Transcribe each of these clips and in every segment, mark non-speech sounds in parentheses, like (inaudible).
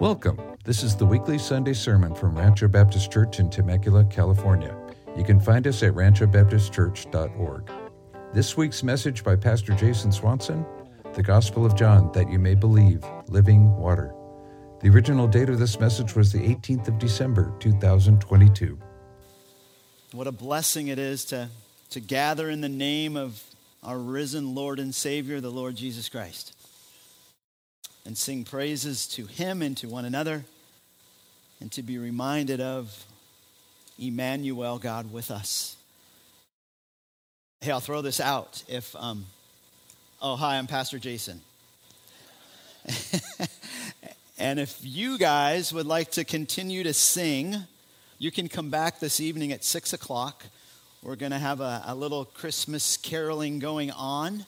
Welcome. This is the weekly Sunday sermon from Rancho Baptist Church in Temecula, California. You can find us at ranchobaptistchurch.org. This week's message by Pastor Jason Swanson The Gospel of John, that you may believe, living water. The original date of this message was the 18th of December, 2022. What a blessing it is to, to gather in the name of our risen Lord and Savior, the Lord Jesus Christ and sing praises to Him and to one another, and to be reminded of Emmanuel, God with us. Hey, I'll throw this out. If, um, oh, hi, I'm Pastor Jason. (laughs) and if you guys would like to continue to sing, you can come back this evening at 6 o'clock. We're going to have a, a, little Christmas caroling going on.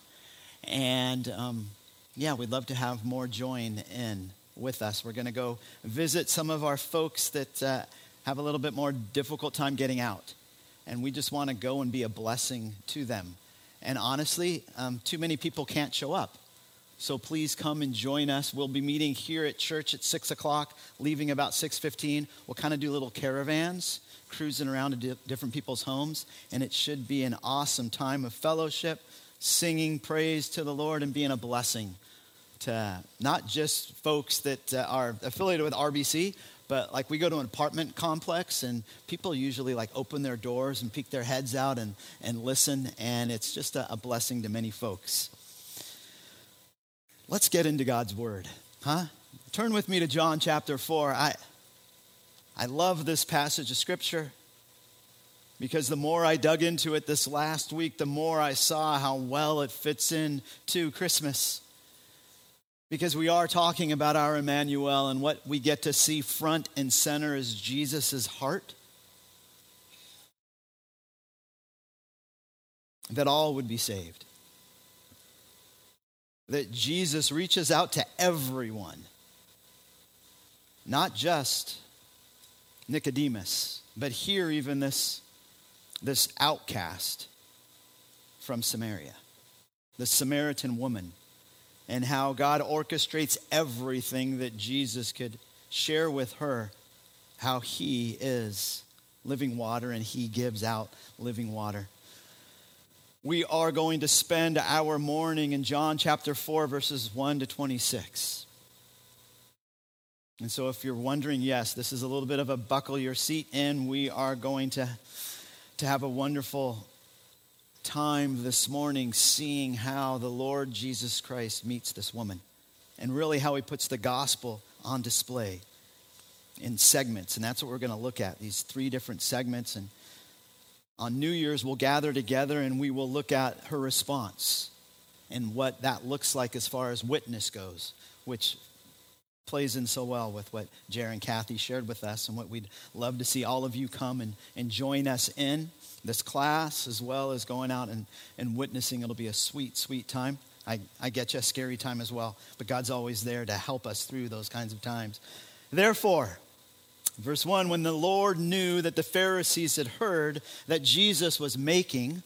And um, yeah, we'd love to have more join in with us. We're going to go visit some of our folks that uh, have a little bit more difficult time getting out. And we just want to go and be a blessing to them. And honestly, um, too many people can't show up. So please come and join us. We'll be meeting here at church at 6 o'clock, leaving about 6.15. We'll kind of do little caravans, cruising around to di- different people's homes. And it should be an awesome time of fellowship, singing praise to the Lord, and being a blessing to not just folks that uh, are affiliated with RBC, but like we go to an apartment complex and people usually like open their doors and peek their heads out and, and listen, and it's just a, a blessing to many folks. Let's get into God's word, huh? Turn with me to John chapter 4. I, I love this passage of scripture because the more I dug into it this last week, the more I saw how well it fits in to Christmas because we are talking about our Emmanuel and what we get to see front and center is Jesus' heart. That all would be saved. That Jesus reaches out to everyone, not just Nicodemus, but here, even this, this outcast from Samaria, the Samaritan woman and how God orchestrates everything that Jesus could share with her how he is living water and he gives out living water. We are going to spend our morning in John chapter 4, verses 1 to 26. And so, if you're wondering, yes, this is a little bit of a buckle your seat in. We are going to, to have a wonderful time this morning seeing how the Lord Jesus Christ meets this woman and really how he puts the gospel on display in segments. And that's what we're going to look at these three different segments. And on New Year's, we'll gather together and we will look at her response and what that looks like as far as witness goes, which plays in so well with what Jerry and Kathy shared with us and what we'd love to see all of you come and, and join us in this class as well as going out and, and witnessing. It'll be a sweet, sweet time. I, I get you a scary time as well, but God's always there to help us through those kinds of times. Therefore, verse 1 when the Lord knew that the Pharisees had heard that Jesus was making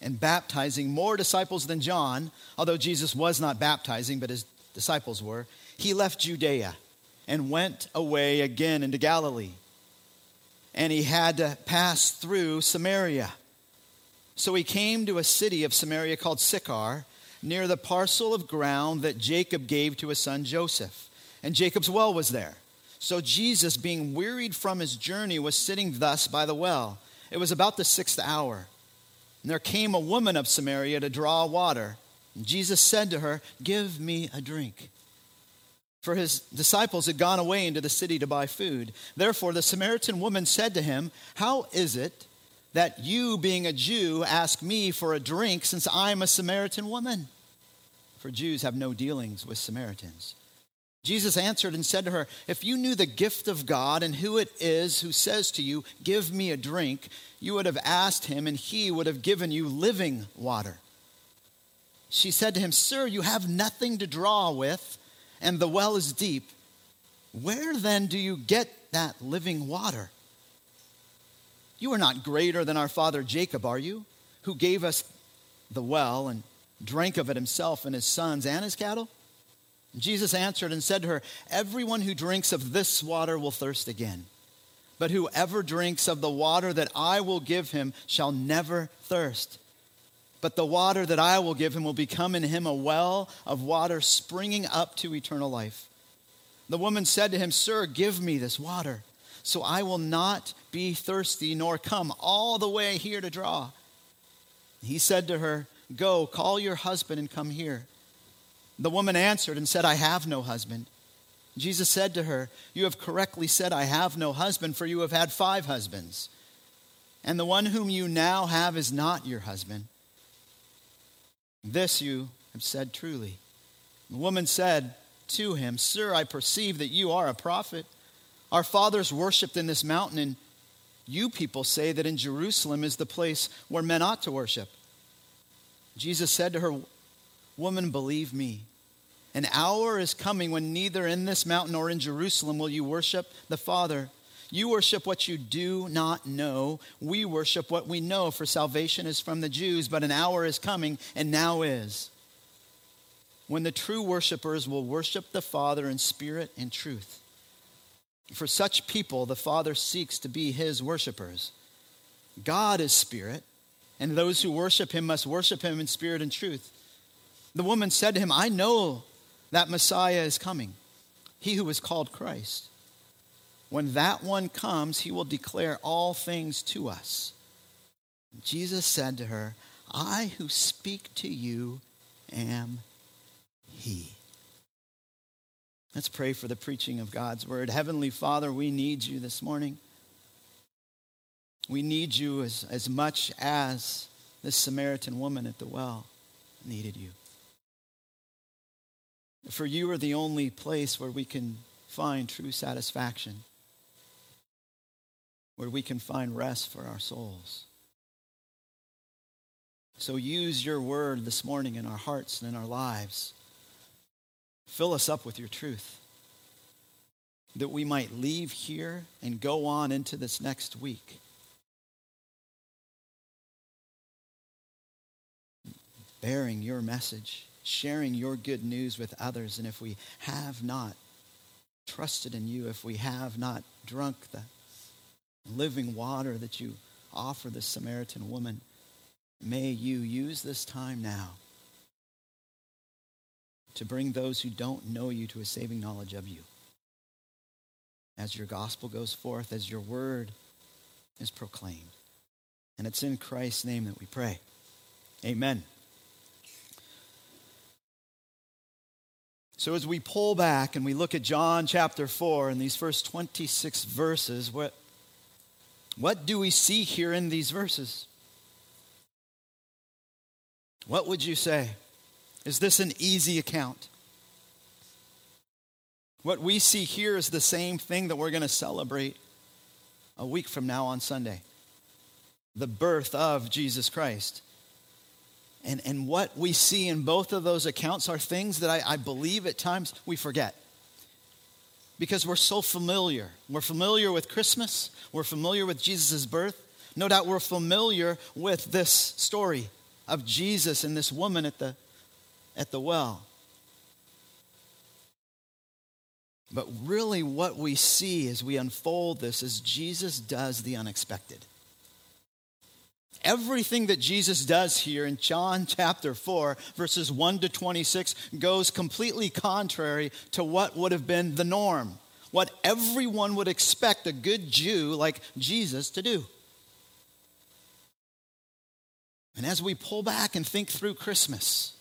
and baptizing more disciples than John, although Jesus was not baptizing, but his disciples were, he left Judea and went away again into Galilee and he had to pass through Samaria. So he came to a city of Samaria called Sychar, near the parcel of ground that Jacob gave to his son Joseph. And Jacob's well was there. So Jesus, being wearied from his journey, was sitting thus by the well. It was about the sixth hour. And there came a woman of Samaria to draw water. And Jesus said to her, Give me a drink for his disciples had gone away into the city to buy food. Therefore, the Samaritan woman said to him, How is it that you, being a Jew, ask me for a drink since I'm a Samaritan woman? For Jews have no dealings with Samaritans. Jesus answered and said to her, If you knew the gift of God and who it is who says to you, Give me a drink, you would have asked him, and he would have given you living water. She said to him, Sir, you have nothing to draw with and the well is deep, where then do you get that living water? You are not greater than our father Jacob, are you? Who gave us the well and drank of it himself and his sons and his cattle? Jesus answered and said to her, Everyone who drinks of this water will thirst again. But whoever drinks of the water that I will give him shall never thirst. But the water that I will give him will become in him a well of water springing up to eternal life. The woman said to him, Sir, give me this water, so I will not be thirsty nor come all the way here to draw. He said to her, Go, call your husband and come here. The woman answered and said, I have no husband. Jesus said to her, You have correctly said, I have no husband, for you have had five husbands. And the one whom you now have is not your husband. This you have said truly. The woman said to him, Sir, I perceive that you are a prophet. Our fathers worshipped in this mountain, and you people say that in Jerusalem is the place where men ought to worship. Jesus said to her, Woman, believe me. An hour is coming when neither in this mountain nor in Jerusalem will you worship the Father. You worship what you do not know. We worship what we know, for salvation is from the Jews, but an hour is coming, and now is, when the true worshipers will worship the Father in spirit and truth. For such people, the Father seeks to be his worshipers. God is spirit, and those who worship him must worship him in spirit and truth. The woman said to him, I know that Messiah is coming, he who is called Christ. When that one comes, he will declare all things to us. Jesus said to her, I who speak to you am he. Let's pray for the preaching of God's word. Heavenly Father, we need you this morning. We need you as, as much as this Samaritan woman at the well needed you. For you are the only place where we can find true satisfaction, where we can find rest for our souls. So use your word this morning in our hearts and in our lives. Fill us up with your truth that we might leave here and go on into this next week. Bearing your message sharing your good news with others. And if we have not trusted in you, if we have not drunk the living water that you offer the Samaritan woman, may you use this time now to bring those who don't know you to a saving knowledge of you. As your gospel goes forth, as your word is proclaimed. And it's in Christ's name that we pray. Amen. So, as we pull back and we look at John chapter 4 and these first 26 verses, what, what do we see here in these verses? What would you say? Is this an easy account? What we see here is the same thing that we're going to celebrate a week from now on Sunday the birth of Jesus Christ. And, and what we see in both of those accounts are things that I, I believe at times we forget because we're so familiar. We're familiar with Christmas, we're familiar with Jesus' birth. No doubt we're familiar with this story of Jesus and this woman at the, at the well. But really, what we see as we unfold this is Jesus does the unexpected. Everything that Jesus does here in John chapter 4, verses 1 to 26, goes completely contrary to what would have been the norm, what everyone would expect a good Jew like Jesus to do. And as we pull back and think through Christmas,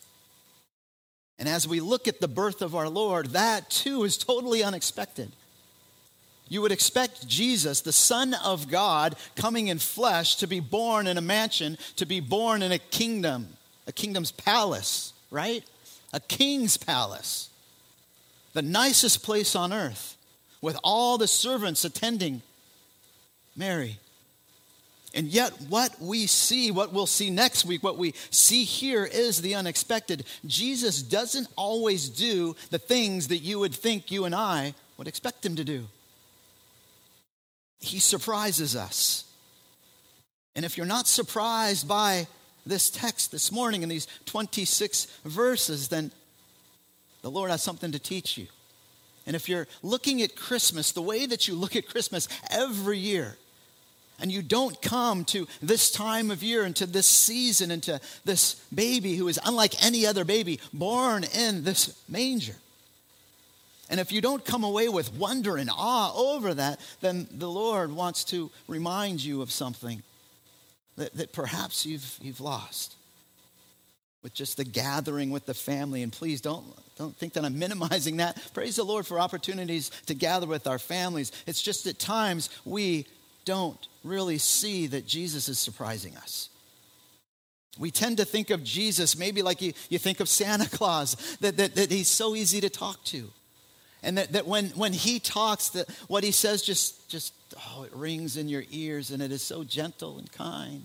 and as we look at the birth of our Lord, that too is totally unexpected. You would expect Jesus, the Son of God, coming in flesh, to be born in a mansion, to be born in a kingdom, a kingdom's palace, right? A king's palace. The nicest place on earth, with all the servants attending Mary. And yet, what we see, what we'll see next week, what we see here is the unexpected. Jesus doesn't always do the things that you would think you and I would expect him to do he surprises us. And if you're not surprised by this text this morning in these 26 verses, then the Lord has something to teach you. And if you're looking at Christmas the way that you look at Christmas every year, and you don't come to this time of year and to this season and to this baby who is unlike any other baby born in this manger. And if you don't come away with wonder and awe over that, then the Lord wants to remind you of something that, that perhaps you've, you've lost with just the gathering with the family. And please don't, don't think that I'm (laughs) minimizing that. Praise the Lord for opportunities to gather with our families. It's just at times we don't really see that Jesus is surprising us. We tend to think of Jesus maybe like you, you think of Santa Claus, that, that, that he's so easy to talk to. And that, that when, when he talks, that what he says just, just, oh, it rings in your ears and it is so gentle and kind.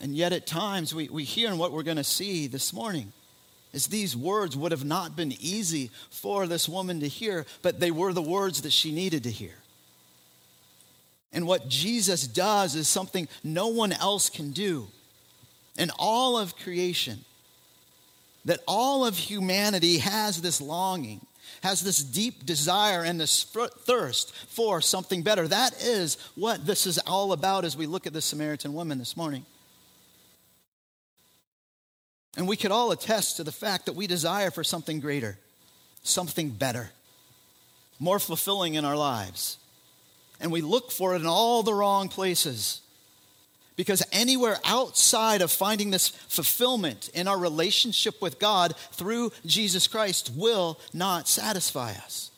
And yet, at times, we, we hear, and what we're going to see this morning is these words would have not been easy for this woman to hear, but they were the words that she needed to hear. And what Jesus does is something no one else can do. In all of creation, that all of humanity has this longing, has this deep desire and this thirst for something better. That is what this is all about as we look at the Samaritan woman this morning. And we could all attest to the fact that we desire for something greater, something better, more fulfilling in our lives. And we look for it in all the wrong places. Because anywhere outside of finding this fulfillment in our relationship with God through Jesus Christ will not satisfy us.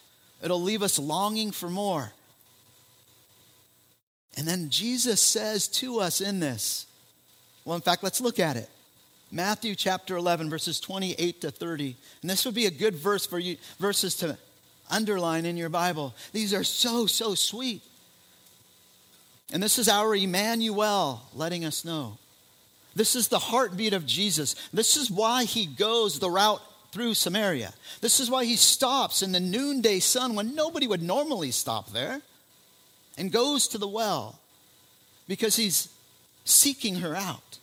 It'll leave us longing for more. And then Jesus says to us in this, well, in fact, let's look at it. Matthew chapter 11, verses 28 to 30. And this would be a good verse for you, verses to underline in your Bible. These are so, so sweet. And this is our Emmanuel letting us know. This is the heartbeat of Jesus. This is why he goes the route through Samaria. This is why he stops in the noonday sun when nobody would normally stop there and goes to the well because he's seeking her out.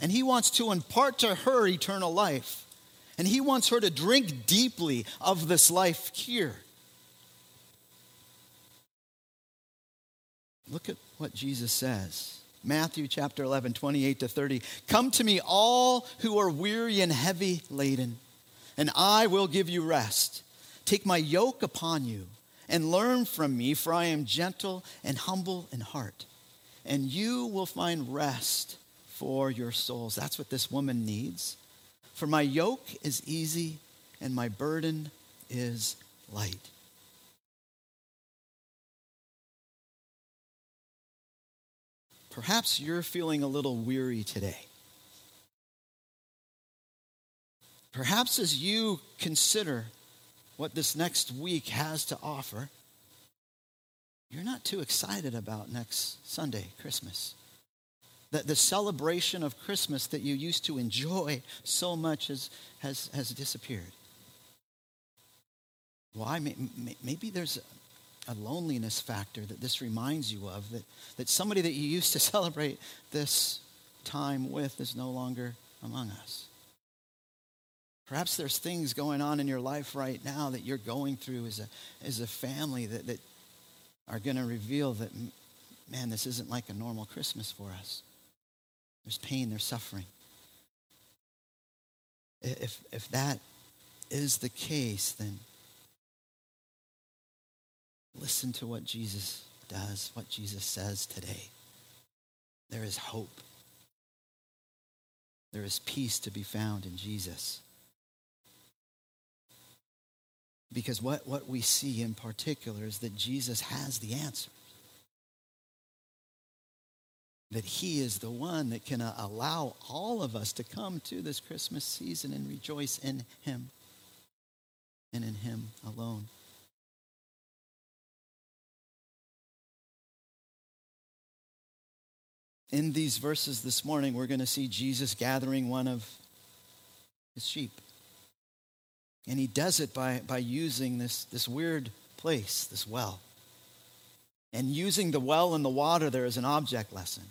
And he wants to impart to her eternal life. And he wants her to drink deeply of this life here. Look at what Jesus says. Matthew chapter 11, 28 to 30. Come to me, all who are weary and heavy laden, and I will give you rest. Take my yoke upon you and learn from me, for I am gentle and humble in heart, and you will find rest for your souls. That's what this woman needs. For my yoke is easy and my burden is light. Perhaps you're feeling a little weary today. Perhaps as you consider what this next week has to offer, you're not too excited about next Sunday, Christmas That the celebration of Christmas that you used to enjoy so much has, has, has disappeared. Why? Maybe there's a loneliness factor that this reminds you of, that, that somebody that you used to (laughs) celebrate this time with is no longer among us. Perhaps there's things going on in your life right now that you're going through as a, as a family that, that are going to reveal that, man, this isn't like a normal Christmas for us. There's pain, there's suffering. If, if that is the case, then listen to what Jesus does, what Jesus says today. There is hope. There is peace to be found in Jesus. Because what, what we see in particular is that Jesus has the answer that He is the one that can uh, allow all of us to come to this Christmas season and rejoice in Him and in Him alone. In these verses this morning, we're going to see Jesus gathering one of his sheep. And he does it by, by using this, this weird place, this well. And using the well and the water there as an object lesson.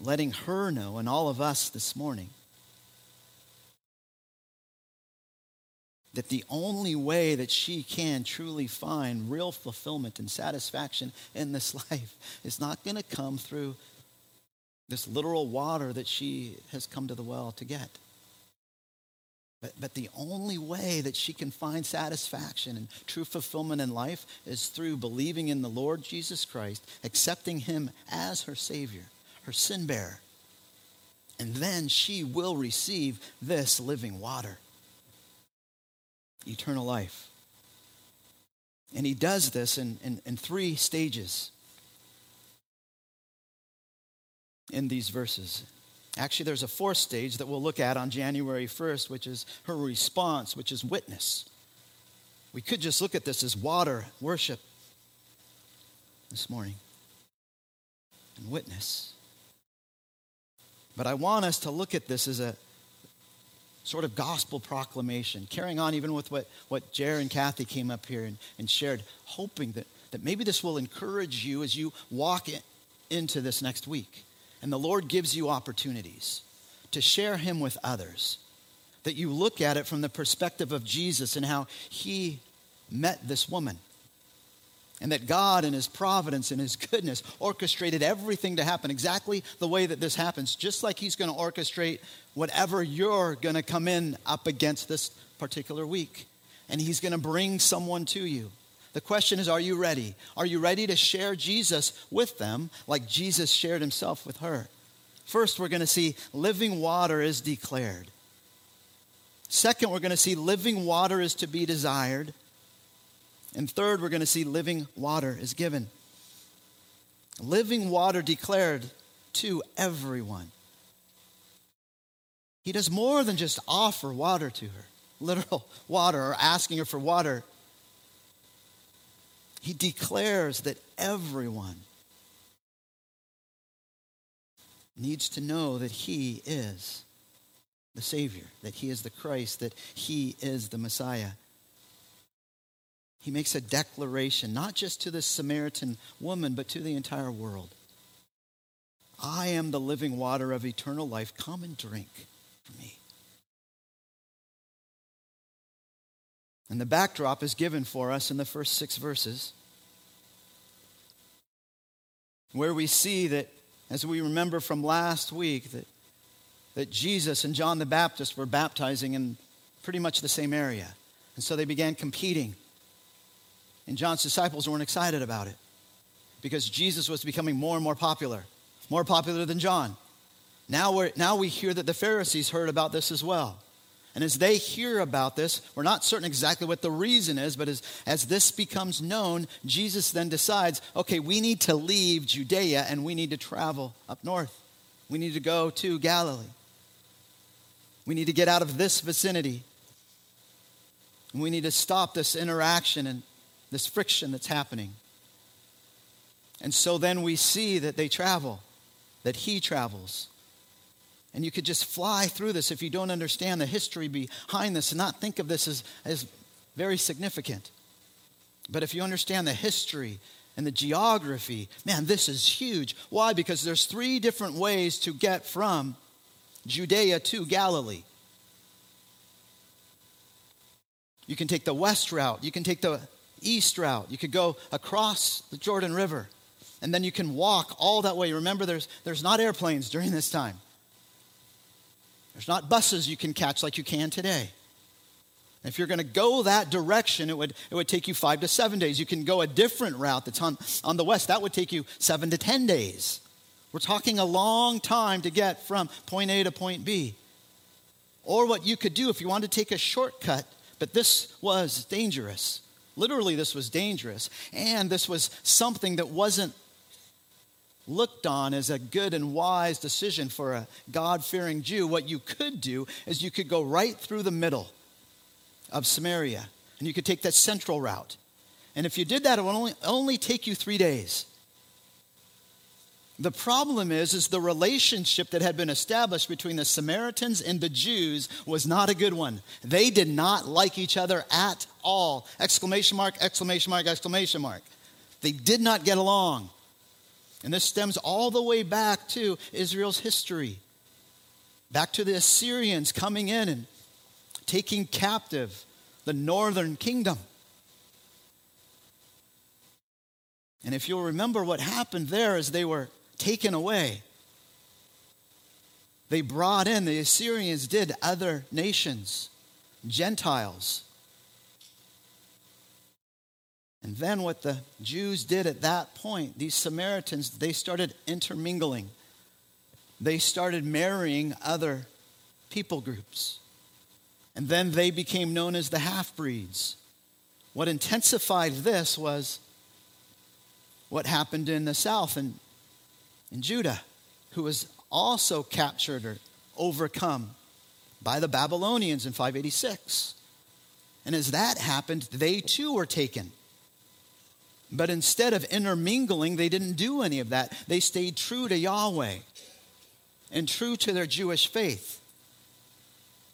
letting her know and all of us this morning that the only way that she can truly find real fulfillment and satisfaction in this (laughs) life is not going to come through this literal water that she has come to the well to get. But, but the only way that she can find satisfaction and true fulfillment in life is through believing in the Lord Jesus Christ, accepting him as her Savior, her sin bearer. And then she will receive this living water eternal life. And he does this in, in, in three stages in these verses. Actually, there's a fourth stage that we'll look at on January 1st, which is her response, which is witness. We could just look at this as water, worship this morning, and witness. But I want us to look at this as a sort of gospel proclamation, carrying on even with what, what Jer and Kathy came up here and, and shared, hoping that, that maybe this will encourage you as you walk in, into this next week. And the Lord gives you opportunities to share Him with others. That you look at it from the perspective of Jesus and how He met this woman. And that God, in His providence and His goodness, orchestrated everything to happen exactly the way that this happens, just like He's going to orchestrate whatever you're going to come in up against this particular week. And He's going to bring someone to you. The question is, are you ready? Are you ready to share Jesus with them like Jesus shared himself with her? First, we're going to see living water is declared. Second, we're going to see living water is to be desired. And third, we're going to see living water is given. Living water declared to everyone. He does more than just offer water to her, (laughs) literal water, or asking her for water. He declares that everyone needs to know that He is the Savior, that He is the Christ, that He is the Messiah. He makes a declaration, not just to the Samaritan woman, but to the entire world. I am the living water of eternal life. Come and drink from me. And the backdrop is given for us in the first six verses, where we see that, as we remember from last week, that, that Jesus and John the Baptist were baptizing in pretty much the same area. And so they began competing. And John's disciples weren't excited about it because Jesus was becoming more and more popular, more popular than John. Now, we're, now we hear that the Pharisees heard about this as well. And as they hear about this, we're not certain exactly what the reason is, but as, as this becomes known, Jesus then decides okay, we need to leave Judea and we need to travel up north. We need to go to Galilee. We need to get out of this vicinity. We need to stop this interaction and this friction that's happening. And so then we see that they travel, that he travels. And you could just fly through this if you don't understand the history behind this and not think of this as, as very significant. But if you understand the history and the geography, man, this is huge. Why? Because there's three different ways to get from Judea to Galilee. You can take the west route, you can take the east route, you could go across the Jordan River, and then you can walk all that way. Remember, there's, there's not airplanes during this time. There's not buses you can catch like you can today. If you're going to go that direction, it would, it would take you five to seven days. You can go a different route that's on, on the west. That would take you seven to 10 days. We're talking a long time to get from point A to point B. Or what you could do if you wanted to take a shortcut, but this was dangerous. Literally, this was dangerous. And this was something that wasn't looked on as a good and wise decision for a God fearing Jew, what you could do is you could go right through the middle of Samaria and you could take that central route. And if you did that, it would only, only take you three days. The problem is, is the relationship that had been established between the Samaritans and the Jews was not a good one. They did not like each other at all. Exclamation mark, exclamation mark, exclamation mark. They did not get along. And this stems all the way back to Israel's history, back to the Assyrians coming in and taking captive the northern kingdom. And if you'll remember what happened there as they were taken away, they brought in, the Assyrians did, other nations, Gentiles. And then what the Jews did at that point, these Samaritans, they started intermingling. They started marrying other people groups. And then they became known as the half breeds. What intensified this was what happened in the south and in Judah, who was also captured or overcome by the Babylonians in 586. And as that happened, they too were taken. But instead of intermingling, they didn't do any of that. They stayed true to Yahweh and true to their Jewish faith.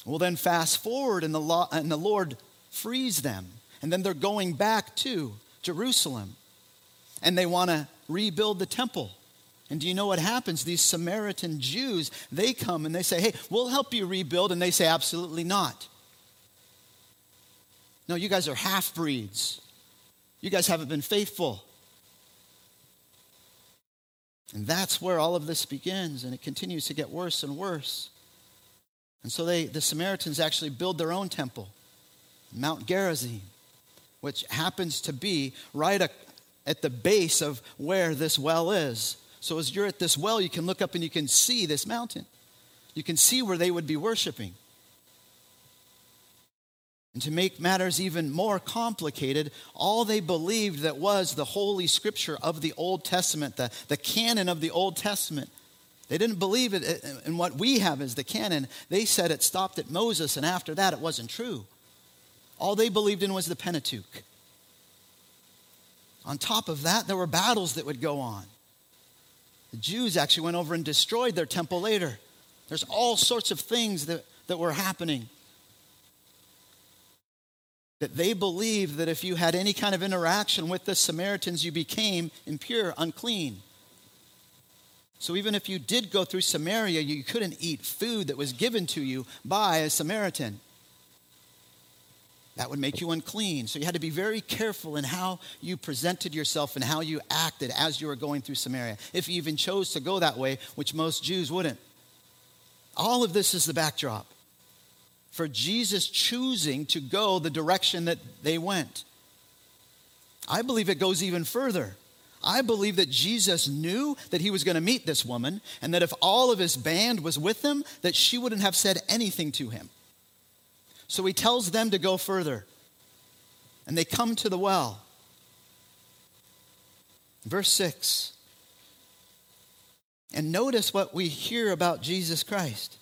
Well, then fast forward, and the, law, and the Lord frees them. And then they're going back to Jerusalem. And they want to rebuild the temple. And do you know what happens? These Samaritan Jews, they come and they say, hey, we'll help you rebuild. And they say, absolutely not. No, you guys are half breeds. You guys haven't been faithful. And that's where all of this begins, and it continues to get worse and worse. And so they, the Samaritans actually build their own temple, Mount Gerizim, which happens to be right at the base of where this well is. So as you're at this well, you can look up and you can see this mountain. You can see where they would be worshiping. And to make matters even more complicated, all they believed that was the Holy Scripture of the Old Testament, the, the canon of the Old Testament, they didn't believe it uh, uh, in what we have as the canon. They said it stopped at Moses, and after that, it wasn't true. All they believed in was the Pentateuch. On top of that, there were battles that would go on. The Jews actually went over and destroyed their temple later. There's all sorts of things that, that were happening that they believed that if you had any kind of interaction with the Samaritans, you became impure, unclean. So even if you did go through Samaria, you couldn't eat food that was given to you by a Samaritan. That would make you unclean. So you had to be very careful in how you presented yourself and how you acted as you were going through Samaria. If you even chose to go that way, which most Jews wouldn't. All of this is the backdrop for Jesus choosing to go the direction that they went. I believe it goes even further. I believe that Jesus knew that he was going to meet this woman, and that if all of his band was with him, that she wouldn't have said anything to him. So he tells them to go further. And they come to the well. Verse 6. And notice what we hear about Jesus Christ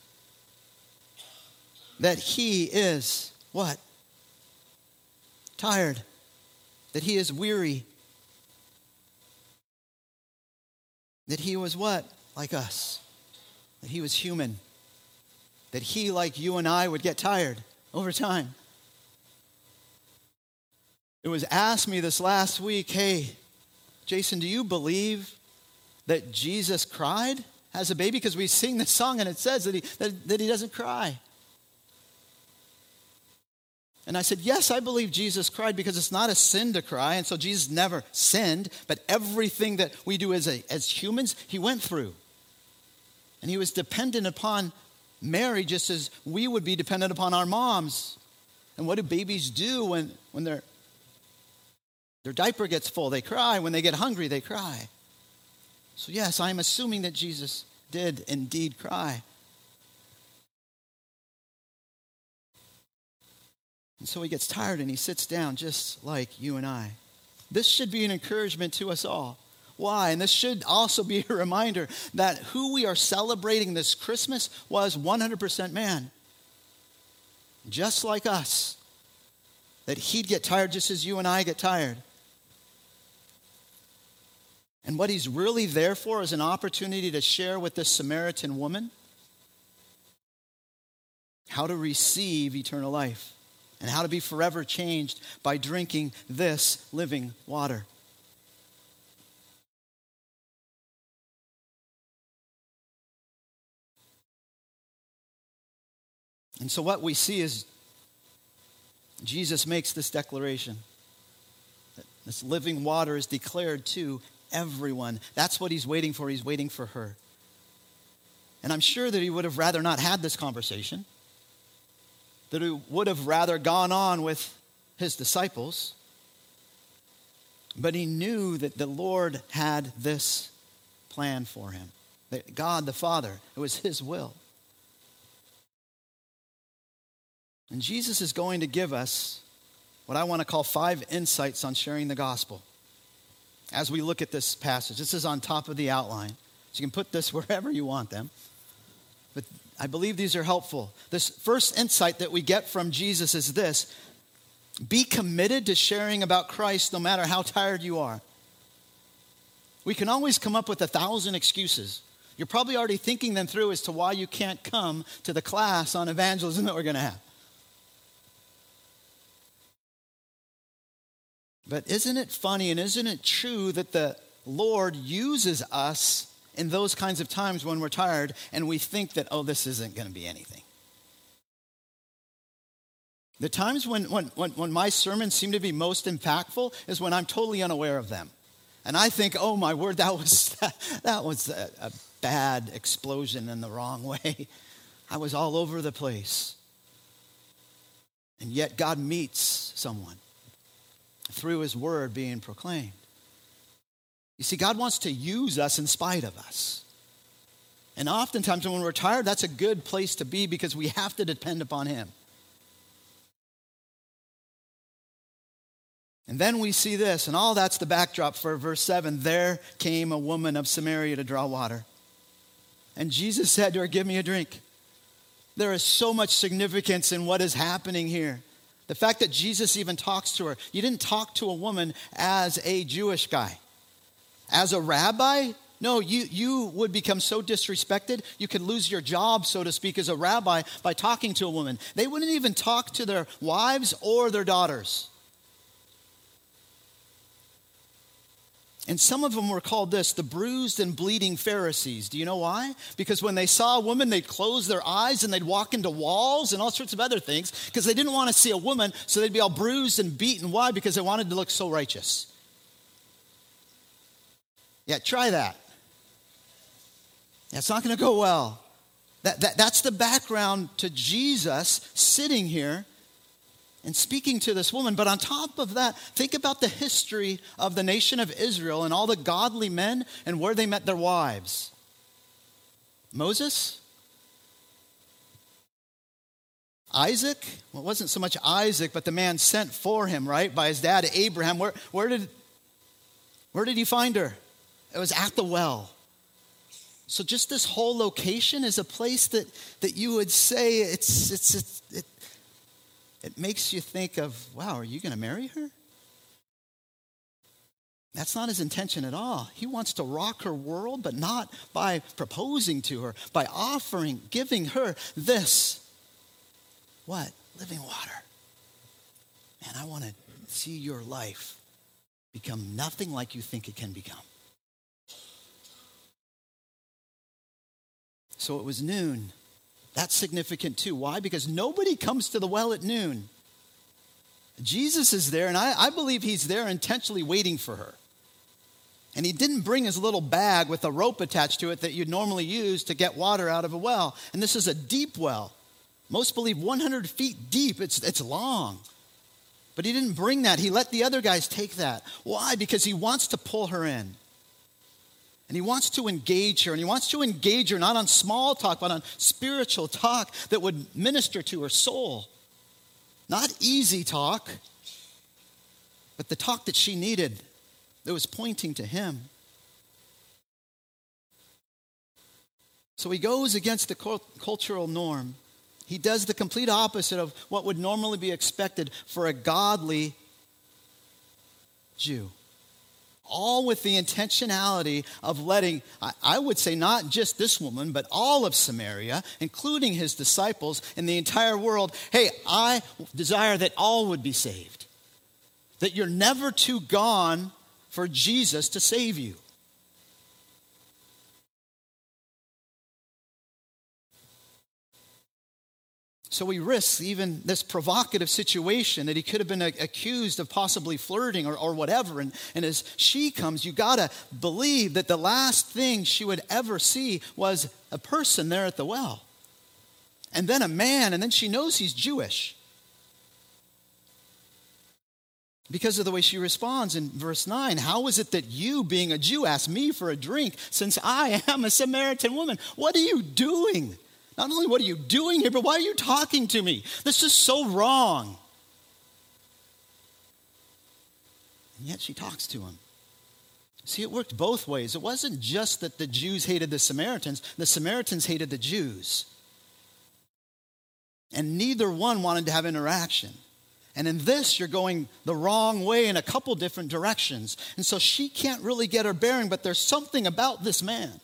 that he is what? Tired. That he is weary. That he was what? Like us. That he was human. That he, like you and I, would get tired over time. It was asked me this last week hey, Jason, do you believe that Jesus cried as a baby? Because we sing this song and it says that he, that, that he doesn't cry. And I said, Yes, I believe Jesus cried because it's not a sin to cry. And so Jesus never sinned, but everything that we do as, a, as humans, he went through. And he was dependent upon Mary just as we would be dependent upon our moms. And what do babies do when, when their, their diaper gets full? They cry. When they get hungry, they cry. So, yes, I'm assuming that Jesus did indeed cry. And so he gets tired and he sits down just like you and I. This should be an encouragement to us all. Why? And this should also be a (laughs) reminder that who we are celebrating this Christmas was 100% man, just like us. That he'd get tired just as you and I get tired. And what he's really there for is an opportunity to share with this Samaritan woman how to receive eternal life and how to be forever changed by drinking this living water. And so, what we see is Jesus makes this declaration that this living water is declared to everyone. That's what he's waiting for. He's waiting for her. And I'm sure that he would have rather not had this conversation that he would have rather gone on with his disciples. But he knew that the Lord had this plan for him. That God the Father, it was his will. And Jesus is going to give us what I want to call five insights on sharing the gospel as we look at this passage. This is on top of the outline. So you can put this (laughs) wherever you want them. But I believe these are helpful. This first insight that we get from Jesus is this be committed to sharing about Christ no matter how tired you are. We can always come up with a thousand excuses. You're probably already thinking them through as to why you can't come to the class on evangelism that we're going to have. But isn't it funny and isn't it true that the Lord uses us in those kinds of times when we're tired and we think that, oh, this isn't going to be anything? The times when, when, when, when my sermons seem to be most impactful is when I'm totally unaware of them. And I think, oh my word, that was, (laughs) that, was a, a bad explosion in the wrong way. I was all over the place. And yet God meets someone through his word being proclaimed. You see, God wants to use us in spite of us. And oftentimes when we're tired, that's a good place to be because we have to depend upon him. And then we see this, and all that's the backdrop for verse 7. There came a woman of Samaria to draw water. And Jesus said to her, Give me a drink. There is so much significance in what is happening here. The fact that Jesus even talks to her, you didn't talk to a woman as a Jewish guy. As a rabbi, no, you, you would become so disrespected, you could lose your job, so to speak, as a rabbi by talking to a woman. They wouldn't even talk to their wives or their daughters. And some of them were called this the bruised and bleeding Pharisees. Do you know why? Because when they saw a woman, they'd close their eyes and they'd walk into walls and all sorts of other things because they didn't want to see a woman, so they'd be all bruised and beaten. Why? Because they wanted to look so righteous. Yeah, try that. That's not going to go well. That, that, that's the background to Jesus sitting here and speaking to this woman. But on top of that, think about the history of the nation of Israel and all the godly men and where they met their wives. Moses? Isaac? Well, it wasn't so much Isaac, but the man sent for him, right, by his dad Abraham. Where, where, did, where did he find her? It was at the well. So just this whole location is a place that, that you would say it's, it's, it, it makes you think of, wow, are you going to marry her? That's not his intention at all. He wants to rock her world, but not by proposing to her, by offering, giving her this. What? Living water. Man, I want to see your life become nothing like you think it can become. So it was noon. That's significant too. Why? Because nobody comes to the well at noon. Jesus is there, and I, I, believe he's there intentionally waiting for her. And he didn't bring his little bag with a rope attached to it that you'd normally use to get water out of a well. And this is a deep well. Most believe 100 feet deep, it's, it's long. But he didn't bring that. He let the other guys take that. Why? Because he wants to pull her in. And he wants to engage her, and he wants to engage her not on small talk, but on spiritual talk that would minister to her soul. Not easy talk, but the talk that she needed that was pointing to him. So he goes against the cultural norm. He does the complete opposite of what would normally be expected for a godly Jew all with the intentionality of letting, I would say, not just this woman, but all of Samaria, including his disciples and the entire world, hey, I desire that all would be saved. That you're never too gone for Jesus to save you. So he risks even this provocative situation that he could have been uh, accused of possibly flirting or, or whatever. And, and as she comes, you got to believe that the last thing she would ever see was a person there at the well. And then a man, and then she knows he's Jewish. Because of the way she responds in verse 9, how is it that you, being a Jew, ask me for a drink since I am a Samaritan woman? What are you doing? Not only what are you doing here, but why are you talking to me? This is so wrong. And yet she talks to him. See, it worked both ways. It wasn't just that the Jews hated the Samaritans, the Samaritans hated the Jews. And neither one wanted to have interaction. And in this, you're going the wrong way in a couple different directions. And so she can't really get her bearing, but there's something about this man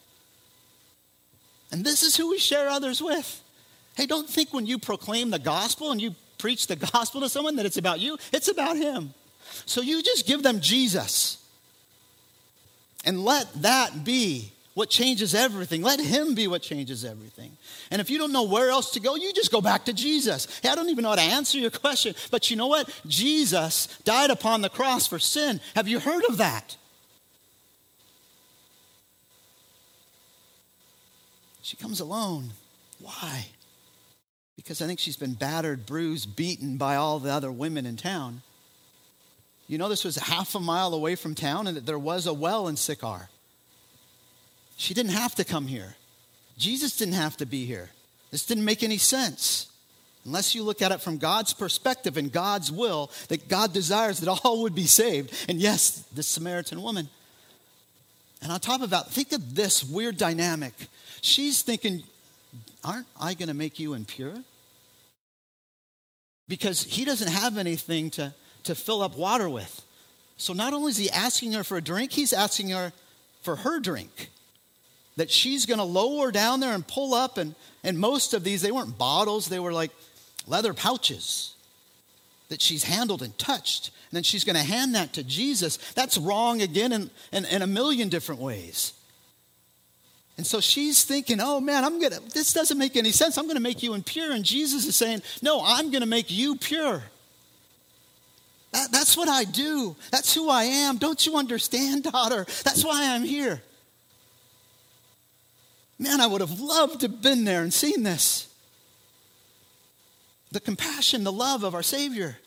and this is who we share others with. Hey, don't think when you proclaim the gospel and you preach the gospel to someone that it's about you, it's about him. So you just give them Jesus. And let that be what changes everything. Let him be what changes everything. And if you don't know where else to go, you just go back to Jesus. Hey, I don't even know how to answer your question, but you know what? Jesus died upon the cross for sin. Have you heard of that? She comes alone. Why? Because I think she's been battered, bruised, beaten by all the other women in town. You know, this was half a mile away from town and there was a well in Sychar. She didn't have to come here. Jesus didn't have to be here. This didn't make any sense. Unless you look at it from God's perspective and God's will, that God desires that all would be saved. And yes, the Samaritan woman. And on top of that, think of this weird dynamic. She's thinking, aren't I going to make you impure? Because he doesn't have anything to, to fill up water with. So not only is he asking her for a drink, he's asking her for her drink. That she's going to lower down there and pull up. And, and most of these, they weren't bottles, they were like leather pouches that she's handled and touched. And then she's going to hand that to Jesus. That's wrong again in, in, in a million different ways. And so she's thinking, oh man, I'm gonna, this doesn't make any sense. I'm gonna make you impure. And Jesus is saying, no, I'm gonna make you pure. That, that's what I do. That's who I am. Don't you understand, daughter? That's why I'm here. Man, I would have loved to have been there and seen this. The compassion, the love of our Savior.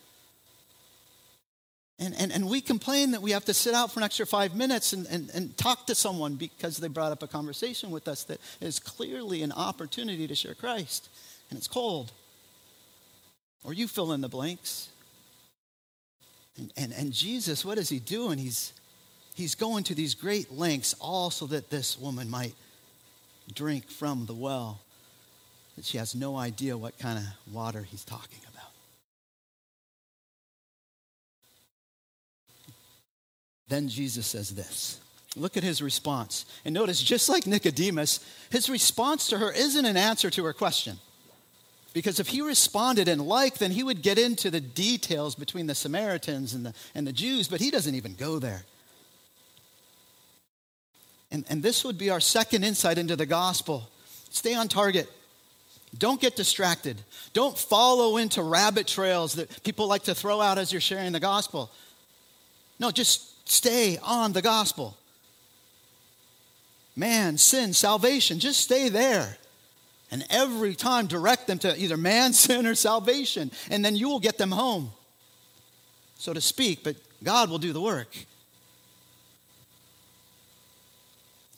And, and, and we complain that we have to sit out for an extra five minutes and, and, and talk to someone because they brought up a conversation with us that is clearly an opportunity to share Christ. And it's cold. Or you fill in the blanks. And, and, and Jesus, what is he doing? He's, he's going to these great lengths all so that this woman might drink from the well. That she has no idea what kind of water he's talking about. Then Jesus says this. Look at his response. And notice, just like Nicodemus, his response to her isn't an answer to her question. Because if he responded in like, then he would get into the details between the Samaritans and the, and the Jews, but he doesn't even go there. And, and this would be our second insight into the gospel. Stay on target. Don't get distracted. Don't follow into rabbit trails that people like to throw out as you're sharing the gospel. No, just Stay on the gospel. Man, sin, salvation, just stay there. And every time direct them to either man, (laughs) sin, or salvation, and then you will get them home, so to speak, but God will do the work.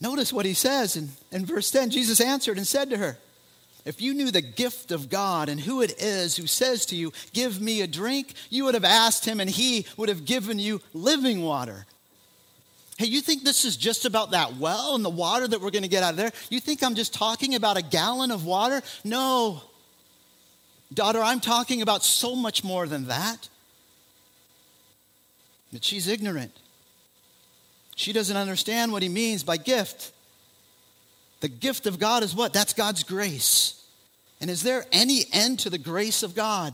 Notice what he says in, in verse 10 Jesus answered and said to her, if you knew the gift of God and who it is who says to you, Give me a drink, you would have asked him and he would have given you living water. Hey, you think this is just about that well and the water that we're going to get out of there? You think I'm just talking about a gallon of water? No. Daughter, I'm talking about so much more than that. But she's ignorant. She doesn't understand what he means by gift. The gift of God is what? That's God's grace. And is there any end to the grace of God?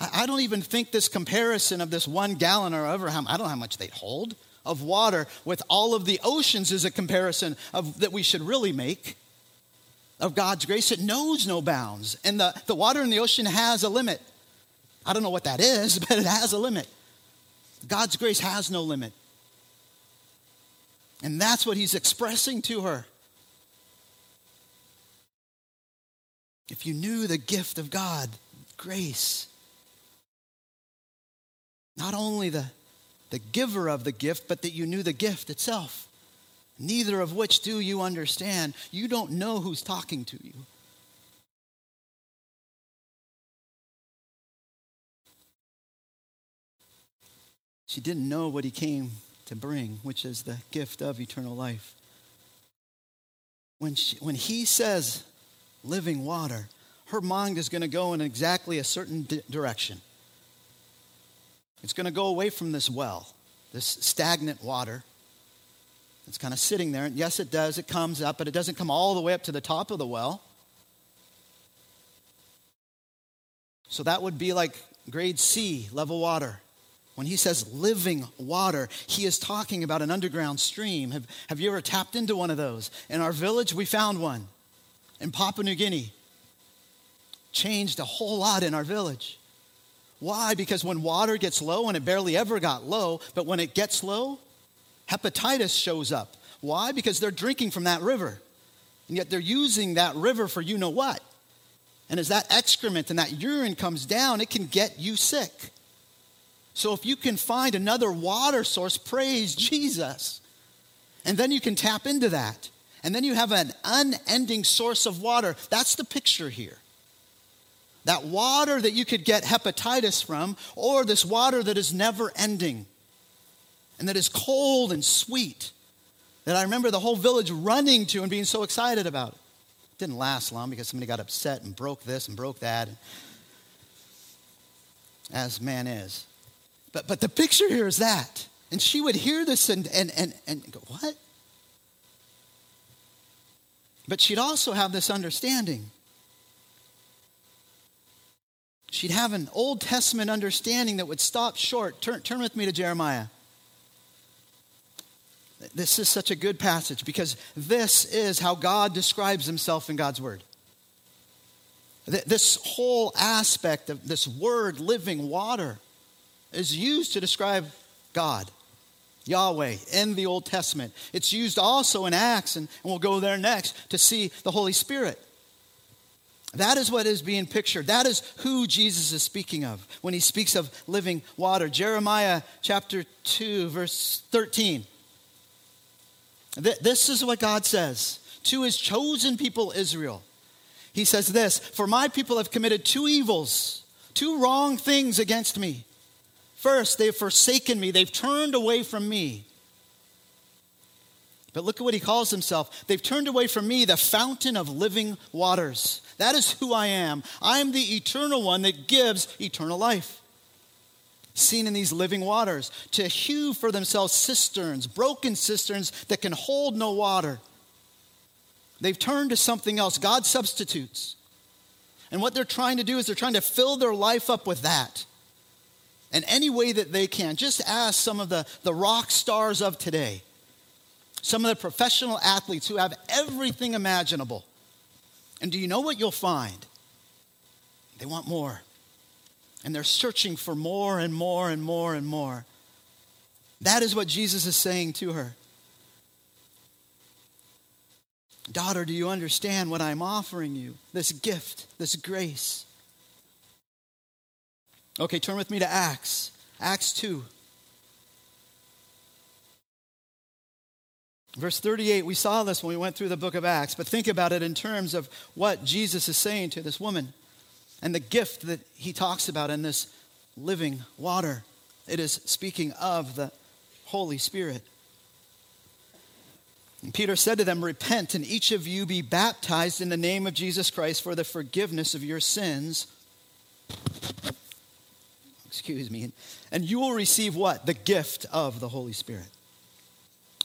I don't even think this comparison of this one gallon or over how I don't know how much they hold of water with all of the oceans is a comparison of that we should really make. of God's grace, it knows no bounds. And the, the water in the ocean has a limit. I don't know what that is, (laughs) but it has a limit. God's grace has no limit. And that's what he's expressing to her. If you knew the gift of God, grace, not only the, the giver of the gift, but that you knew the gift itself, neither of which do you understand, you don't know who's talking to you. She didn't know what he came to bring, which is the gift of eternal life. When, she, when he says living water, her mind is going to go in exactly a certain di- direction. It's going to go away from this well, this stagnant water. It's kind of sitting there. And yes, it does. It comes up, but it doesn't come all the way up to the top of the well. So that would be like grade C level water. When he says living water, he is talking about an underground stream. Have, have you ever tapped into one of those? In our village, we found one in Papua New Guinea. Changed a whole lot in our village. Why? Because when water gets low, and it barely ever got low, but when it gets low, hepatitis shows up. Why? Because they're drinking from that river. And yet they're using that river for you know what. And as that excrement and that urine comes down, it can get you sick. So if you can find another water source, praise Jesus. And then you can tap into that. And then you have an unending source of water. That's the picture here. That water that you could get hepatitis from, or this water that is never ending and that is cold and sweet, that I remember the whole village running to and being so excited about. It didn't last long because somebody got upset and broke this and broke that, as man is. But, but the picture here is that. And she would hear this and, and, and, and go, What? But she'd also have this understanding. She'd have an Old Testament understanding that would stop short. Turn, turn with me to Jeremiah. This is such a good passage because this is how God describes himself in God's Word. This whole aspect of this word, living water, is used to describe God, Yahweh, in the Old Testament. It's used also in Acts, and, we'll go there next to see the Holy Spirit. That is what is being pictured. That is who Jesus is speaking of when he speaks of living water. Jeremiah chapter 2, verse 13. This is what God says to his chosen people, Israel. He says this For my people have committed two evils, two wrong things against me. First, they've forsaken me, they've turned away from me. But look at what he calls himself. They've turned away from me, the fountain of living waters. That is who I am. I am the eternal one that gives eternal life. Seen in these living waters, to hew for themselves cisterns, broken cisterns that can hold no water. They've turned to something else. God substitutes. And what they're trying to do is they're trying to fill their life up with that in any way that they can. Just ask some of the, the rock stars of today, some of the professional athletes who have everything imaginable. And do you know what you'll find? They want more. And they're searching for more and more and more and more. That is what Jesus is saying to her. Daughter, do you understand what I'm offering you? This gift, this grace. Okay, turn with me to Acts. Acts 2. Verse 38, we saw this when we went through the book of Acts, but think about it in terms of what Jesus is saying to this woman and the gift that he talks about in this living water. It is speaking of the Holy Spirit. And Peter said to them, Repent, and each of you be baptized in the name of Jesus Christ for the forgiveness of your sins excuse me, and you will receive what? The gift of the Holy Spirit.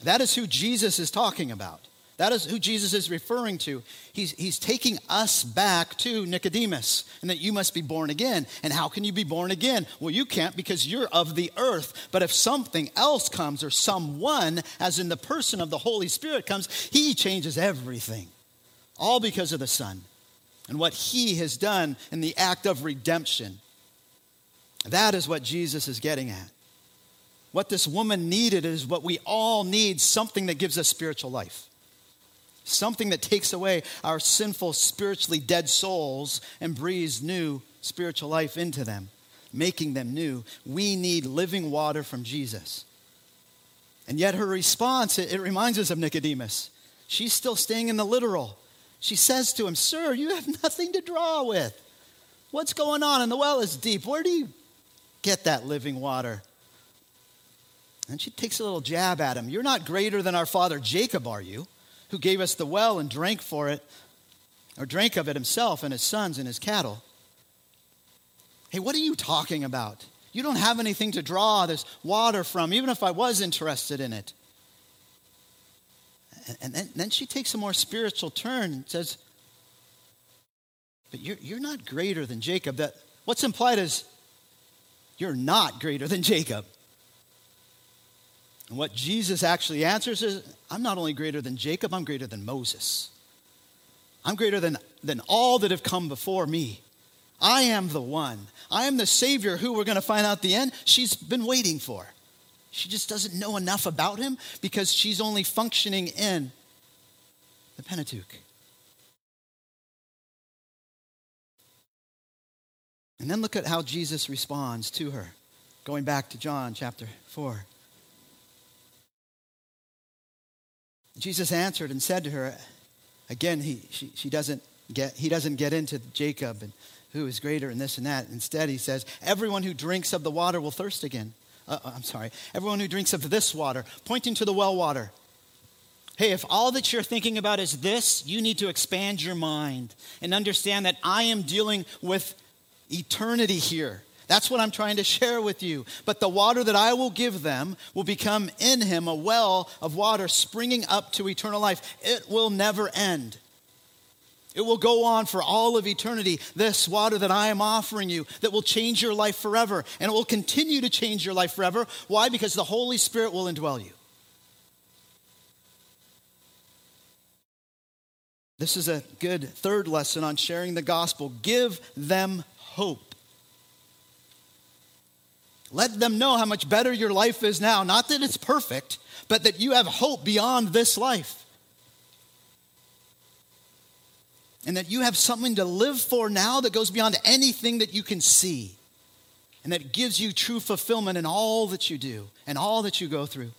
That is who Jesus is talking about. That is who Jesus is referring to. He's, he's taking us back to Nicodemus and that you must be born again. And how can you be born again? Well, you can't because you're of the earth. But if something else comes or someone, as in the person of the Holy Spirit, comes, he changes everything. all because of the Son and what He has done in the act of redemption. That is what Jesus is getting at. What this woman needed is what we all need something that gives us spiritual life. Something that takes away our sinful, spiritually dead souls and breathes new spiritual life into them, making them new. We need living water from Jesus. And yet, her response, it, it reminds us of Nicodemus. She's still staying in the literal. She says to him, Sir, you have (laughs) nothing to draw with. What's going on? And the well is deep. Where do you get that living water? And she takes a little jab at him. You're not greater than our father Jacob, are you? Who gave us the well and drank for it, or drank of it himself and his sons and his cattle. Hey, what are you talking about? You don't have anything to draw this water from, even if I was interested in it. And, then, she takes a more spiritual turn and says, But you're, you're not greater than Jacob. That, what's implied is you're not greater than Jacob. And what Jesus actually answers is I'm not only greater than Jacob, I'm greater than Moses. I'm greater than, than all that have come before me. I am the one. I am the Savior who we're going to find out the end. She's been waiting for. She just doesn't know enough about him because she's only functioning in the Pentateuch. And then look at how Jesus responds to her. Going back to John chapter 4. Jesus answered and said to her, again, he, she, she doesn't get, he doesn't get into Jacob and who is greater and this and that. Instead, he says, Everyone who drinks of the water will thirst again. Uh, uh I'm sorry. Everyone who drinks of this water, pointing to the well water. Hey, if all that you're thinking about is this, you need to expand your mind and understand that I am dealing with eternity here. That's what I'm trying to share with you. But the water that I will give them will become in him a well of water springing up to eternal life. It will never end. It will go on for all of eternity. This water that I am offering you that will change your life forever. And it will continue to change your life forever. Why? Because the Holy Spirit will indwell you. This is a good third lesson on sharing the gospel. Give them hope. Let them know how much better your life is now. Not that it's perfect, but that you have hope beyond this life. And that you have something to live for now that goes beyond anything that you can see. And that gives you true fulfillment in all that you do and all that you go through.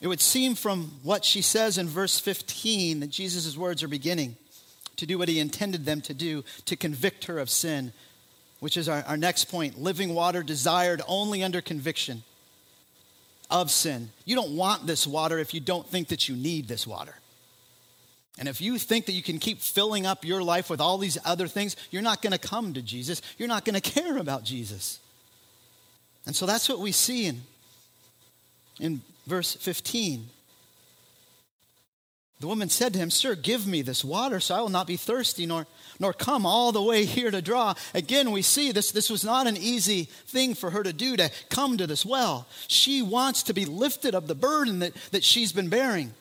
It would seem from what she says in verse 15 that Jesus' words are beginning to do what he intended them to do to convict her of sin which is our, our next point living water desired only under conviction of sin. You don't want this water if you don't think that you need this water. And if you think that you can keep filling up your life with all these other things, you're not going to come to Jesus. You're not going (laughs) to care about Jesus. And so that's what we see in, in verse 15. The woman said to him, Sir, give me this water so I will not be thirsty nor, nor come all the way here to draw. Again, we see this, this was not an easy thing for her to do to come to this well. She wants to be lifted of the burden that, that she's been bearing.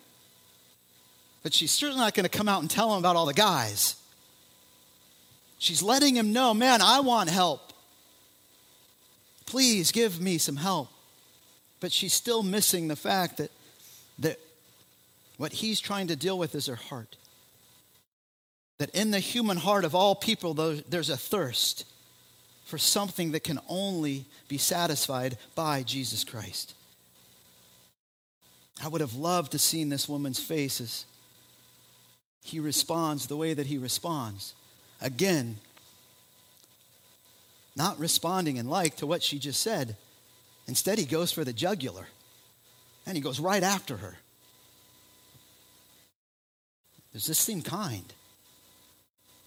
But she's certainly not going to come out and tell him about all the guys. She's letting him know, man, I want help. Please give me some help. But she's still missing the fact that, that what he's trying to deal with is her heart. That in the human heart of all people, there's a thirst for something that can only be satisfied by Jesus Christ. I would have loved to seen this woman's face as he responds the way that he responds. Again, not responding in like to what she just said. Instead, he goes for the jugular and he goes right after her. Does this seem kind?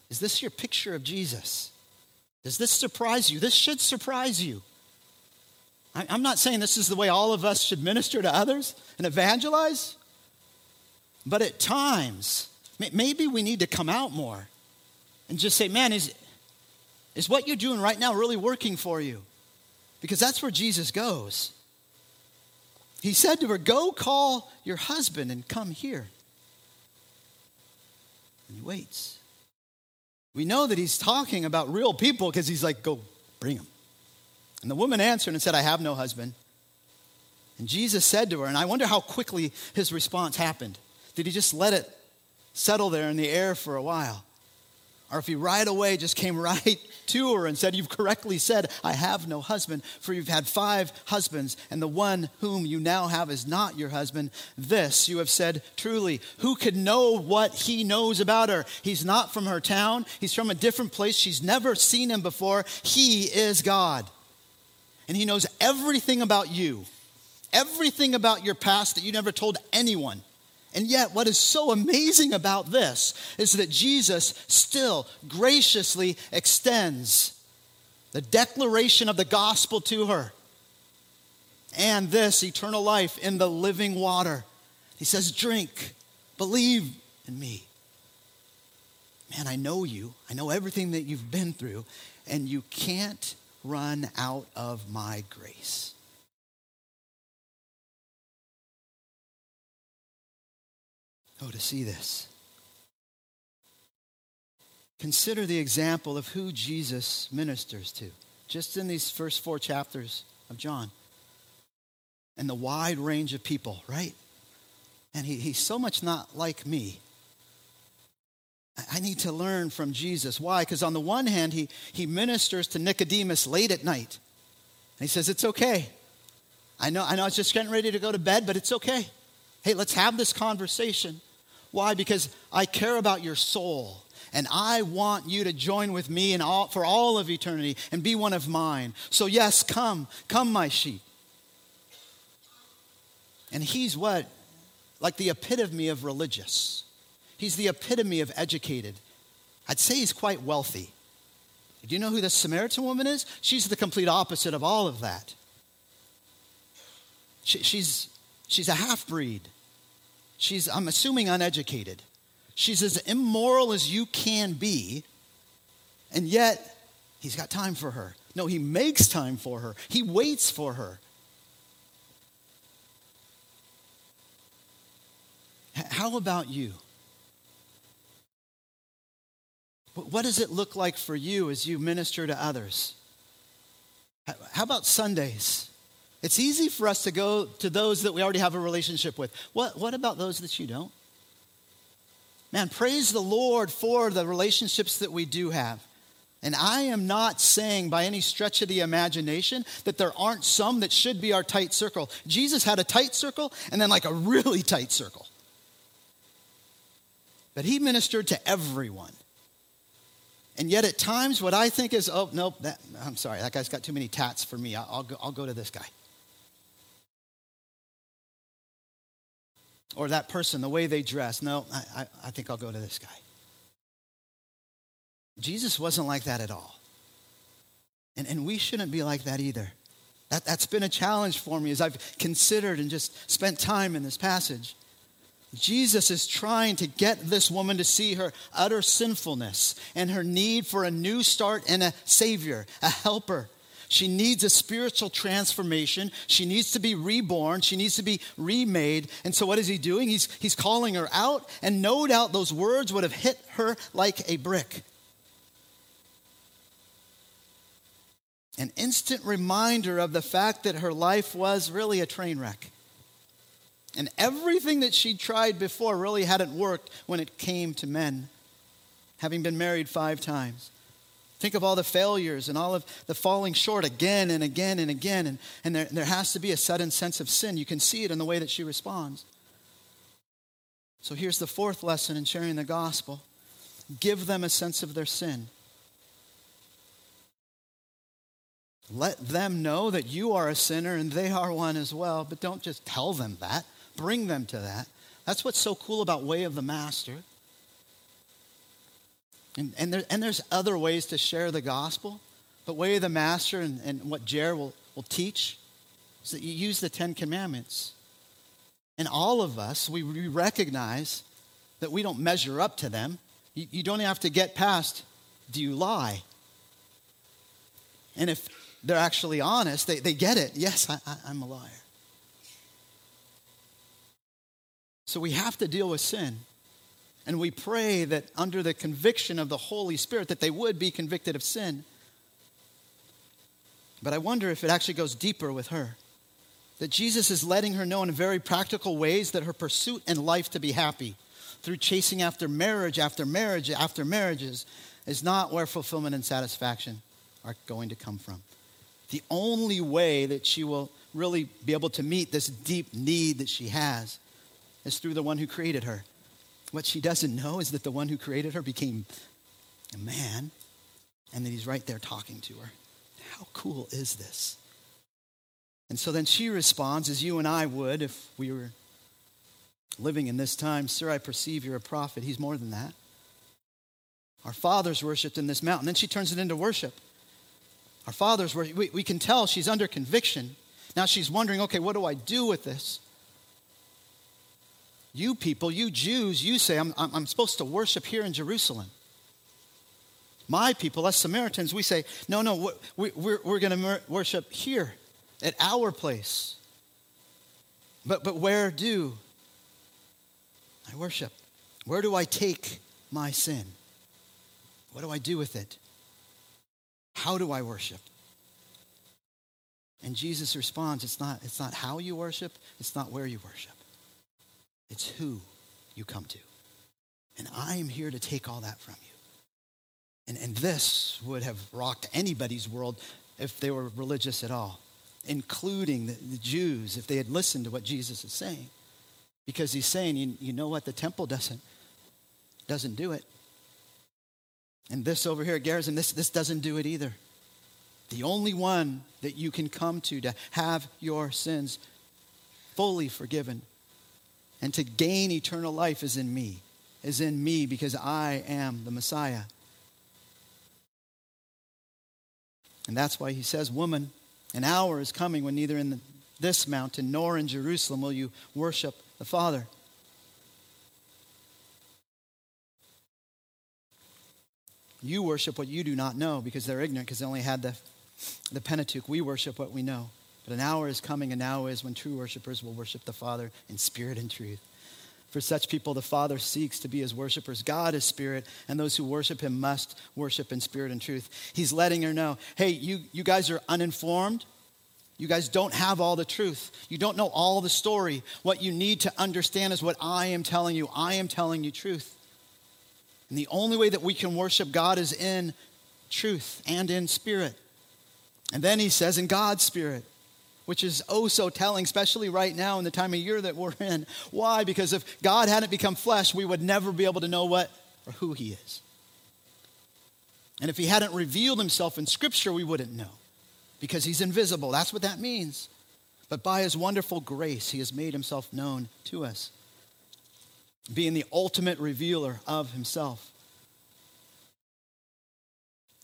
Is this your picture of Jesus? Does this surprise you? This should surprise you. I'm not saying this is the way all of us should minister to others and evangelize, but at times, maybe we need to come out more and just say, man, is, is what you're doing right now really working for you? Because that's where Jesus goes. He said to her, Go call your husband and come here. He waits. We know that he's talking about real people because he's like, go bring him. And the woman answered and said, I have no husband. And Jesus said to her, and I wonder how quickly his response happened. Did he just let it settle there in the air for a while? Or if he right away just came (laughs) right to her and said, You've correctly said, I have no husband, for you've had five husbands, and the one whom you now have is not your husband. This you have said truly. Who could know what he knows about her? He's not from her town, he's from a different place. She's never seen him before. He is God. And he knows everything about you everything about your past that you never told anyone. And yet, what is so amazing about this is that Jesus still graciously extends the declaration of the gospel to her and this eternal life in the living water. He says, Drink, believe in me. Man, I know you. I know everything that you've been through, and you can't run out of my grace. Oh, to see this. Consider the example of who Jesus ministers to, just in these first four chapters of John. And the wide range of people, right? And he, he's so much not like me. I need to learn from Jesus. Why? Because on the one hand, he, he ministers to Nicodemus late at night. And he says, It's okay. I know, I know it's just getting ready to go to bed, but it's okay. Hey, let's have this conversation. Why? Because I care about your soul. And I want you to join with me in all, for all of eternity and be one of mine. So, yes, come, come, my sheep. And he's what? Like the epitome of religious. He's the epitome of educated. I'd say he's quite wealthy. Do you know who the Samaritan woman is? She's the complete opposite of all of that. She, she's, she's a half breed. She's, I'm assuming, uneducated. She's as immoral as you can be, and yet he's got time for her. No, he makes time for her, he waits for her. How about you? What does it look like for you as you minister to others? How about Sundays? It's easy for us to go to those that we already have a relationship with. What, what about those that you don't? Man, praise the Lord for the relationships that we do have. And I am not saying by any stretch of the imagination that there aren't some that should be our tight circle. Jesus had a tight circle and then like a really tight circle. But he ministered to everyone. And yet at times, what I think is, oh, nope, that, I'm sorry, that guy's got too many tats for me. I'll, I'll, go, I'll go to this guy. Or that person, the way they dress. No, I, I, think I'll go to this guy. Jesus wasn't like that at all. And, and we shouldn't be like that either. That, that's been a challenge for me as I've considered and just spent time in this passage. Jesus is trying to get this woman to see her utter sinfulness and her need for a new start and a savior, a helper, she needs a spiritual transformation. She needs to be reborn. She needs to be remade. And so, what is he doing? He's, he's calling her out, and no doubt those words would have hit her like a brick. An instant reminder of the fact that her life was really a train wreck. And everything that she'd tried before really hadn't worked when it came to men, having been married five times. Think of all the failures and all of the falling short again and again and again. And, and there, there has to be a sudden sense of sin. You can see it in the way that she responds. So here's the fourth lesson in sharing the gospel give them a sense of their sin. Let them know that you are a sinner and they are one as well, but don't just tell them that. Bring them to that. That's what's so cool about Way of the Master. And, and, there, and there's other ways to share the gospel, but way of the master and, and what Jer will, will teach is that you use the Ten Commandments. And all of us, we, we recognize that we don't measure up to them. You, you don't have to get past, do you lie? And if they're actually honest, they, they get it. Yes, I, I, I'm a liar. So we have to deal with sin. And we pray that under the conviction of the Holy Spirit that they would be convicted of sin. But I wonder if it actually goes deeper with her. That Jesus is letting her know in very practical ways that her pursuit in life to be happy through chasing after marriage after marriage after marriages is not where fulfillment and satisfaction are going to come from. The only way that she will really be able to meet this deep need that she has is through the one who created her. What she doesn't know is that the one who created her became a man and that he's right there talking to her. How cool is this? And so then she responds, as you and I would if we were living in this time, Sir, I perceive you're a prophet. He's more than that. Our fathers worshiped in this mountain. Then she turns it into worship. Our fathers were, we, we can tell she's under conviction. Now she's wondering, okay, what do I do with this? You people, you Jews, you say, I'm, I'm, supposed to worship here in Jerusalem. My people, us Samaritans, we say, no, no, we, we're, we're going to worship here at our place. But, but where do I worship? Where do I take my sin? What do I do with it? How do I worship? And Jesus responds, it's not, it's not how you worship, it's not where you worship. It's who you come to. And I am here to take all that from you. And, and this would have rocked anybody's world if they were religious at all, including the, the Jews, if they had listened to what Jesus is saying. Because he's saying, you, you know what? The temple doesn't, doesn't do it. And this over here at Gerizim, this, this doesn't do it either. The only one that you can come to to have your sins fully forgiven and to gain eternal life is in me, is in me because I am the Messiah. And that's why he says, Woman, an hour is coming when neither in the, this mountain nor in Jerusalem will you worship the Father. You worship what you do not know because they're ignorant because they only had the, the Pentateuch. We worship what we know. But an hour is coming, and now is when true worshipers will worship the Father in spirit and truth. For such people, the Father seeks to be his worshipers. God is spirit, and those who worship him must worship in spirit and truth. He's letting her know hey, you, you guys are uninformed. You guys don't have all the truth. You don't know all the story. What you need to understand is what I am telling you. I am telling you truth. And the only way that we can worship God is in truth and in spirit. And then he says, in God's spirit which is oh so telling, especially right now in the time of year that we're (laughs) in. Why? Because if God hadn't become flesh, we would never be able to know what or who He is. And if He hadn't revealed Himself in Scripture, we wouldn't know because He's invisible. That's what that means. But by His wonderful grace, He has made Himself known to us, being the ultimate revealer of Himself.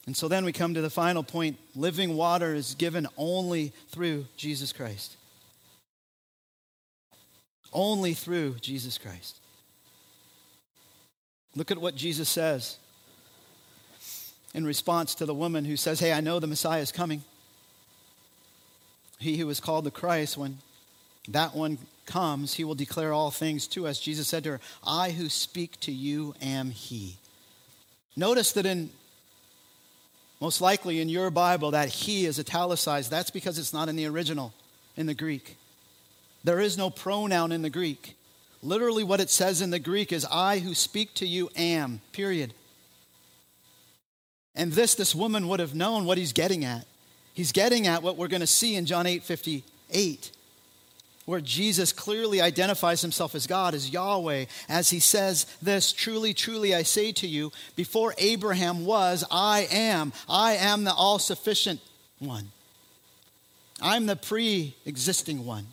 And so then we come to the final point living water is given only through Jesus Christ. Only through Jesus Christ. Look at what Jesus says in response to the woman who says, Hey, I know the Messiah is coming. He who is called the Christ, when that one comes, he will declare all things to us. Jesus said to her, I who speak to you am he. Notice that in most likely in your Bible, that he is italicized. That's because it's not in the original, in the Greek. There is no pronoun in the Greek. Literally, what it says in the Greek is, I who speak to you am, period. And this, this woman would have known what he's getting at. He's getting at what we're going to see in John 8 58 where Jesus clearly identifies himself as God, as Yahweh, as he says this Truly, truly, I say to you, before Abraham was, I am. I am the all sufficient one. I'm the pre existing one.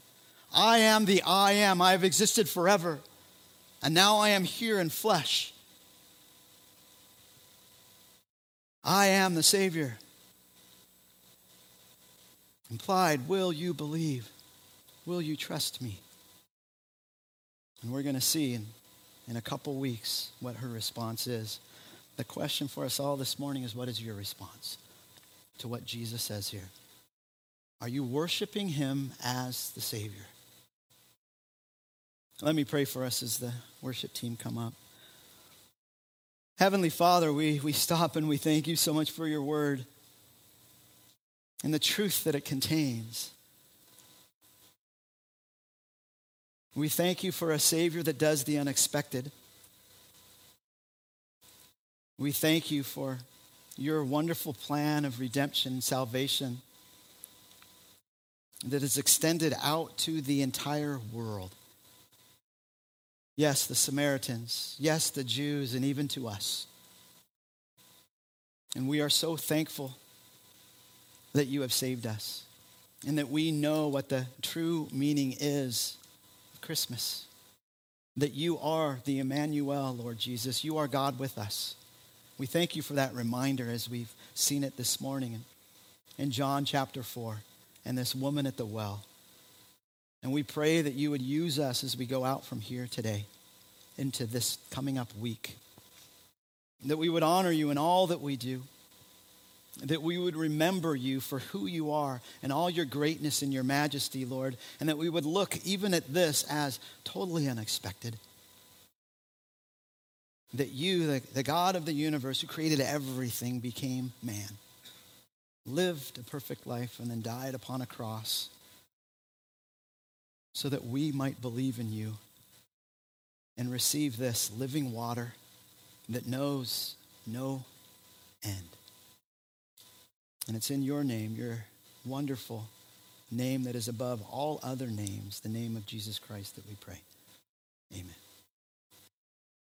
I am the I am. I have existed forever. And now I am here in flesh. I am the Savior. Implied, will you believe? Will you trust me? And we're going to see in, in a couple weeks what her response is. The question for us all this morning is what is your response to what Jesus says here? Are you worshiping him as the Savior? Let me pray for us as the worship team come up. Heavenly Father, we, we stop and we thank you so much for your word and the truth that it contains. We thank you for a Savior that does the unexpected. We thank you for your wonderful plan of redemption and salvation that is extended out to the entire world. Yes, the Samaritans. Yes, the Jews, and even to us. And we are so thankful that you have saved us and that we know what the true meaning is Christmas. That you are the Emmanuel, Lord Jesus. You are God with us. We thank you for that reminder as we've seen it this morning in John chapter 4 and this woman at the well. And we pray that you would use us as we go out from here today into this coming up week. That we would honor you in all that we do. That we would remember you for who you are and all your greatness and your majesty, Lord. And that we would look even at this as totally unexpected. That you, the, the God of the universe who created everything, became man, lived a perfect life, and then died upon a cross so that we might believe in you and receive this living water that knows no end. And it's in your name, your wonderful name that is above all other names, the name of Jesus Christ, that we pray. Amen.